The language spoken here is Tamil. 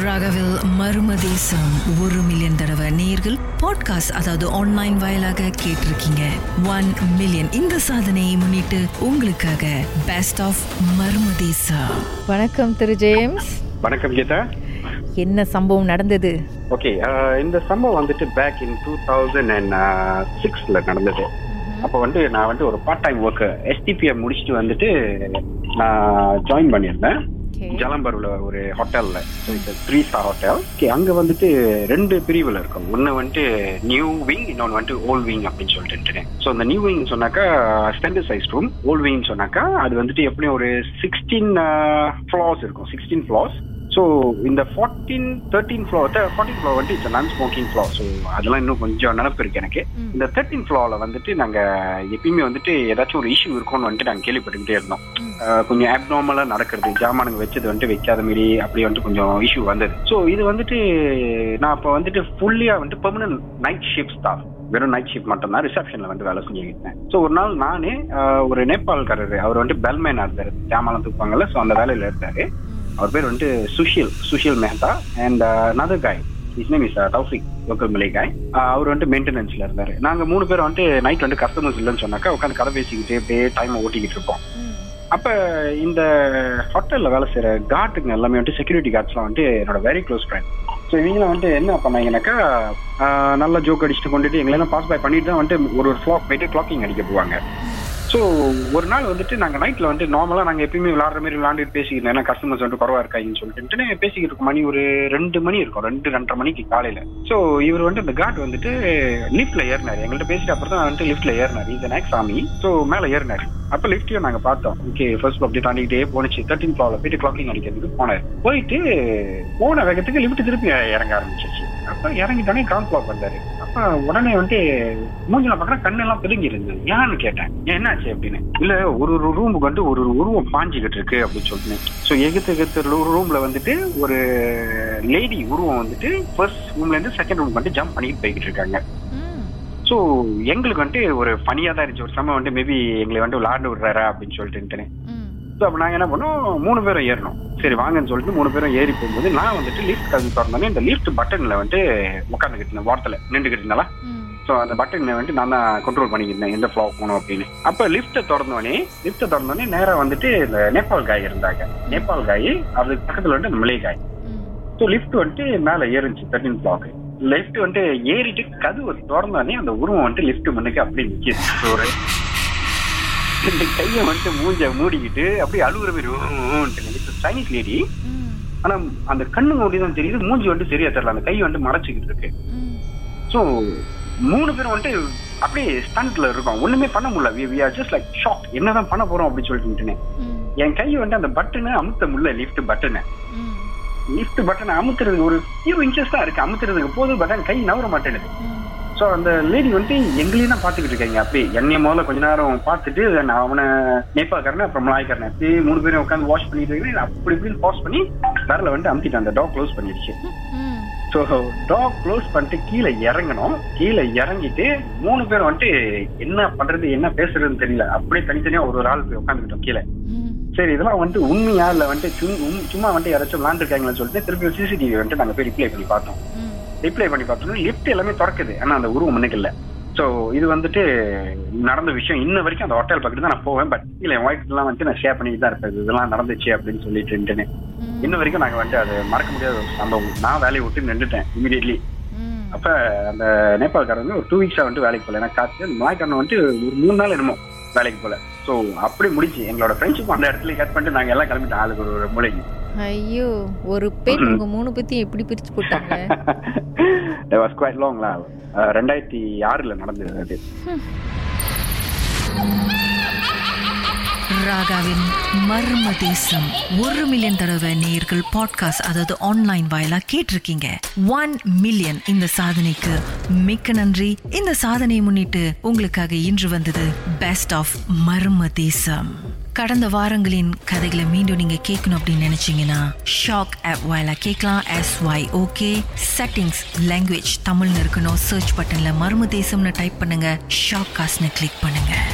ராகவில் மர்மதேசம் ஒரு மில்லியன் தடவை நேர்கள் பாட்காஸ்ட் அதாவது ஆன்லைன் வாயிலாக கேட்டிருக்கீங்க. ஒன் மில்லியன் இந்த சாதனையை முன்னிட்டு உங்களுக்காக பெஸ்ட் ஆஃப் மர்மதேசம் வணக்கம் திரு ஜேம்ஸ். வணக்கம் கீதா. என்ன சம்பவம் நடந்தது? ஓகே இந்த சம்பவம் வந்துட்டு back in two thousand and சிக்ஸ்ல நடந்தது அப்போ வந்து நான் வந்து ஒரு பார்ட் டைம் ஒர்க் எஸ்டிபிஎம் முடிச்சுட்டு வந்துட்டு நான் ஜாயின் பண்ணியிருந்தேன். ஜலம்பர்ல ஒரு ஹோட்டல்ல. த்ரீ ஸ்டார் ஹோட்டல் ஓகே அங்க வந்துட்டு ரெண்டு பிரிவுல இருக்கும். ஒன்னு வந்துட்டு நியூ விங் இன்னொன்னு வந்துட்டு ஓல்ட் விங் அப்படின்னு சொல்லிட்டு ஸோ அந்த நியூ விங் சொன்னாக்கா standard size room old wing சொன்னாக்கா அது வந்துட்டு எப்படியும் ஒரு சிக்ஸ்டீன் ஃப்ளார்ஸ் uh, இருக்கும். சிக்ஸ்டீன் ஃப்ளார்ஸ் ஸோ இந்த fourteen thirteen floor fourteen floor வந்து it's non smoking floor so அதெல்லாம் இன்னும் கொஞ்சம் நினப்பு இருக்கு எனக்கு. இந்த தேர்ட்டீன் ஃப்ளோரில் வந்துட்டு நாங்கள் எப்பயுமே வந்துட்டு ஏதாச்சும் ஒரு இஷ்யூ இருக்கும்னு வந்துட்டு நாங்கள் கேள்விப்பட்டுக்கிட்டே இருந்தோம். கொஞ்சம் ஆப்நார்மலாக நடக்கிறது ஜாமானுங்க வச்சது வந்துட்டு வைக்காத மாரி அப்படி வந்துட்டு கொஞ்சம் இஷ்யூ வந்தது. ஸோ இது வந்துட்டு நான் இப்போ வந்துட்டு ஃபுல்லியாக வந்துட்டு பெர்மனன்ட் நைட் ஷிஃப்ட் ஸ்டாஃப் வெறும் நைட் ஷிஃப்ட் மட்டும் தான் ரிசப்ஷன்ல வந்து வேலை செஞ்சுக்கிட்டேன் ஸோ ஒரு நாள் நானே ஒரு நேபாள்காரர் அவர் வந்து பெல்மேனா இருந்தாரு. ஜாமான் தூக்குவாங்கல்ல ஸோ அந்த வேலையில இருந்தாரு. அவர் பேர் வந்துட்டு Sushil Sushil Mehta and another guy his name is Taufiq local மிலை guy அவர் வந்துட்டு மெயின்டெனன்ஸ்ல இருந்தாரு. நாங்க மூணு பேர் வந்துட்டு நைட் வந்து கஸ்டமர்ஸ் இல்லைன்னு சொன்னாக்கா உட்காந்து கதை பேசிக்கிட்டு அப்படியே டைம் ஓட்டிக்கிட்டு இருப்போம். அப்ப இந்த ஹோட்டல்ல வேலை செய்யற கார்டுங்க எல்லாமே வந்துட்டு செக்யூரிட்டி கார்ட்ஸ்லாம் வந்துட்டு என்னோட வெரி க்ளோஸ் ஃப்ரெண்ட் ஸோ இவங்களாம் வந்துட்டு என்ன பண்ணாங்கன்னாக்கா நல்லா நல்ல ஜோக் அடிச்சுட்டு கொண்டுட்டு எங்களெல்லாம் பாஸ் பை பண்ணிட்டு தான் வந்துட்டு ஒரு ஒரு ஃபிளாக் போயிட்டு கிளாக்கிங் அடிக்க போவாங்க. ஸோ ஒரு நாள் வந்துட்டு நாங்கள் நைட்டில் வந்து நார்மலாக நாங்கள் எப்பயுமே விளாடுற மாதிரி விளாண்டுட்டு பேசிக்கிட்டு ஏன்னா கஸ்டமர்ஸ் வந்துட்டு குறவா இருக்காங்கன்னு சொல்லிட்டு. பேசிக்கிட்டு இருக்கோம் மணி ஒரு ரெண்டு மணி இருக்கும். ரெண்டு ரெண்டரை மணிக்கு காலையில். ஸோ இவர் வந்து இந்த காட் வந்துட்டு லிஃப்ட்டில் ஏறினாரு. எங்கள்கிட்ட பேசிட்டு அப்புறம் தான் வந்துட்டு லிஃப்ட்டில் ஏறினார். இந்த நேக் சாமி ஸோ மேலே ஏறினார். அப்போ லிஃப்ட்டையும் நாங்கள் பார்த்தோம். ஓகே ஃபர்ஸ்ட் ஃப்ளோர் அப்படி தாண்டிக்கிட்டே போனுச்சு தேர்ட்டின் ஃப்ளோரில் போயிட்டு கிளாக்கிங் அடிக்கிறதுக்கு போனார். போயிட்டு போன வேகத்துக்கு லிஃப்ட் திருப்பி இறங்க ஆரம்பிச்சிச்சு அப்ப இறங்கிட்டோடனே கிரவுண்ட் ஃப்ளோர் வந்தாரு. அப்ப உடனே வந்து மூஞ்சில பாக்குறேன் கண்ணெல்லாம் பிதுங்கி இருந்தது. ஏன்னு கேட்டேன். "ஏன் என்னாச்சு அப்படின்னு. இல்ல ஒரு ஒரு ரூமுக்கு வந்து ஒரு ஒரு உருவம் பாஞ்சுக்கிட்டு இருக்கு அப்படின்னு சொல்லிட்டு. ஸோ எகுத்து எகுத்து ரூம்ல வந்துட்டு ஒரு லேடி உருவம் வந்துட்டு ஃபர்ஸ்ட் ரூம்ல இருந்து செகண்ட் ரூம் வந்துட்டு ஜம்ப் பண்ணிட்டு போய்கிட்டு இருக்காங்க. ஸோ எங்களுக்கு வந்துட்டு ஒரு ஃபனியா தான் இருந்துச்சு. ஒரு சமயம் வந்து மேபி எங்களை வந்து விளாண்டு விடுறாரா அப்படின்னு சொல்லிட்டு ஸோ அப்போ நாங்கள் என்ன பண்ணோம்? மூணு பேரும் ஏறணும். சரி வாங்கன்னு சொல்லிட்டு மூணு பேரும் ஏறி போகும்போது நான் வந்துட்டு லிஃப்ட் கதவு திறந்தோன்னே இந்த லிஃப்ட் பட்டனில் வந்துட்டு உட்காந்துக்கிட்டு இருந்தேன் வாரத்தில். நின்றுக்கிட்டு இருந்தாலா ஸோ அந்த பட்டனை வந்துட்டு நான் தான் கண்ட்ரோல் பண்ணிக்கிட்டேன் எந்த ஃப்ளோ போகணும் அப்படின்னு. அப்போ லிஃப்ட்டை திறந்தோடனே லிஃப்ட்டை திறந்தோடனே நேராக வந்துட்டு இந்த நேபாள் காய் இருந்தாங்க. நேபாள் காய் அதுக்கு பக்கத்தில் வந்துட்டு இந்த மலை காய் ஸோ லிஃப்ட் வந்துட்டு மேலே ஏறிச்சு தேர்ட்டின் ஃப்ளாக் லிஃப்ட் வந்துட்டு ஏறிட்டு கதவு திறந்தோடனே அந்த உருவம் வந்துட்டு லிஃப்ட் முன்னுக்கு அப்படியே நிற்கிது ஒரு கையை வந்துட்டு மூஞ்ச மூடிக்கிட்டு அப்படியே அழுகுற மாதிரி சைனீஸ் லேடி ஆனா அந்த கண்ணு மூடி தான் தெரியுது. மூஞ்சி வந்துட்டு சரியா தெரியல. அந்த கை வந்துட்டு மறைச்சிக்கிட்டு இருக்கு. ஸோ மூணு பேரும் வந்துட்டு அப்படியே ஸ்டண்ட்ல இருக்கோம். ஒண்ணுமே பண்ண முடியல. We are just like shock என்னதான் பண்ண போறோம் அப்படின்னு சொல்லிட்டு என் கை வந்துட்டு அந்த பட்டனை அமுத்த முடியல. லிஃப்ட் பட்டனை லிஃப்ட் பட்டனை அமுத்துறதுக்கு ஒரு ஃபியூ இன்ச்சஸ் தான் இருக்கு. அமுத்துறதுக்கு போதும் பட்டன் கை நவர மாட்டேனுது ஸோ அந்த லேடி வந்துட்டு எங்களையும் தான் பார்த்துக்கிட்டு இருக்காங்க. அப்படி என்னைய முதல்ல கொஞ்ச நேரம் பார்த்துட்டு நான் அவனை நேப்பாக்கறேன் அப்புறம் மலாய்க்காரனை அப்படி மூணு பேரும் உட்காந்து வாஷ் பண்ணிட்டு இருக்கிறேன் அப்படி இப்படின்னு பாஸ் பண்ணி வரல வந்துட்டு அமுத்திட்டேன் அந்த டாக் க்ளோஸ் பண்ணிடுச்சு. ஸோ டாக் க்ளோஸ் பண்ணிட்டு கீழே இறங்கணும். கீழே இறங்கிட்டு மூணு பேரும் வந்துட்டு என்ன பண்றது என்ன பேசுறதுன்னு தெரியல. அப்படியே தனித்தனியா ஒரு ஒரு ஆள் போய் உட்காந்துக்கிட்டோம் கீழே. சரி இதெல்லாம் வந்துட்டு உண்மையா இல்ல வந்துட்டு சும்மா வந்துட்டு யாராச்சும் விளாண்டுருக்காங்கன்னு சொல்லிட்டு திருப்பி சிசிடிவி வந்துட்டு நாங்க போய் ரிப்ளை பண்ணி பார்த்தோம். ரிப்ளை பண்ணி பார்த்தோம்னா லிஃப்ட் எல்லாமே திறக்குது. ஆனா அந்த உருவம் முன்னுக்கு இல்ல. ஸோ இது வந்துட்டு நடந்த விஷயம். இன்ன வரைக்கும் அந்த ஹோட்டல் பக்கத்து தான் நான் போவேன். பட் இல்ல என் ஒய்ஃப் எல்லாம் வந்துட்டு நான் ஷேர் பண்ணிட்டு தான் இருப்பேன். இதெல்லாம் நடந்துச்சு அப்படின்னு சொல்லிட்டு இன்ன வரைக்கும் நாங்க வந்துட்டு அது மறக்க முடியாத ஒரு சம்பவம். நான் வேலையை விட்டு நின்றுட்டேன் இமீடியட்லி அப்ப அந்த நேபாள்காரர் வந்து ஒரு டூ வீக்ஸா வந்துட்டு வேலைக்கு போகல எனக்கு காசு அந்த மலாய்க்காரன் வந்துட்டு ஒரு மூணு நாள் என்னமோ வேலைக்கு போகல ஸோ அப்படி முடிச்சு எங்களோட ஃப்ரெண்ட்ஷிப் அந்த இடத்துல கட் பண்ணிட்டு நாங்க எல்லாம் கிளம்பிட்டோம். ஆளுக்கு ஒரு மூலைக்கு ஐயோ ஒரு பெண் உங்க மூணு பத்தியும் எப்படி பிரிச்சு போட்டாங்க? வாஸ் குவைட் லாங்லா ரெண்டாயிரத்தி ஆறுல நடந்தது அது. ராகாவின் மர்மதேசம் ஒரு மில்லியன் தடவை நேர்கள் பாட்காஸ்ட் அதாவது ஆன்லைன் வாயிலா கேட்டிருக்கீங்க. ஒன் மில்லியன் இந்த சாதனைக்கு. மிக்க நன்றி. இந்த சாதனையை முன்னிட்டு உங்களுக்காக இன்று வந்தது பெஸ்ட் ஆஃப் மர்மதேசம் கடந்த வாரங்களின் கதைகளை மீண்டும் நீங்க கேட்கணும் அப்படின்னு நினைச்சீங்கன்னா ஷாக் ஆப் வாயிலா கேட்கலாம். S Y O K settings language தமிழ்னு இருக்கணும். சர்ச் பட்டன்ல மர்மதேசம்னு டைப் பண்ணுங்க. ஷாக் காஸ்ட்னு கிளிக் பண்ணுங்க.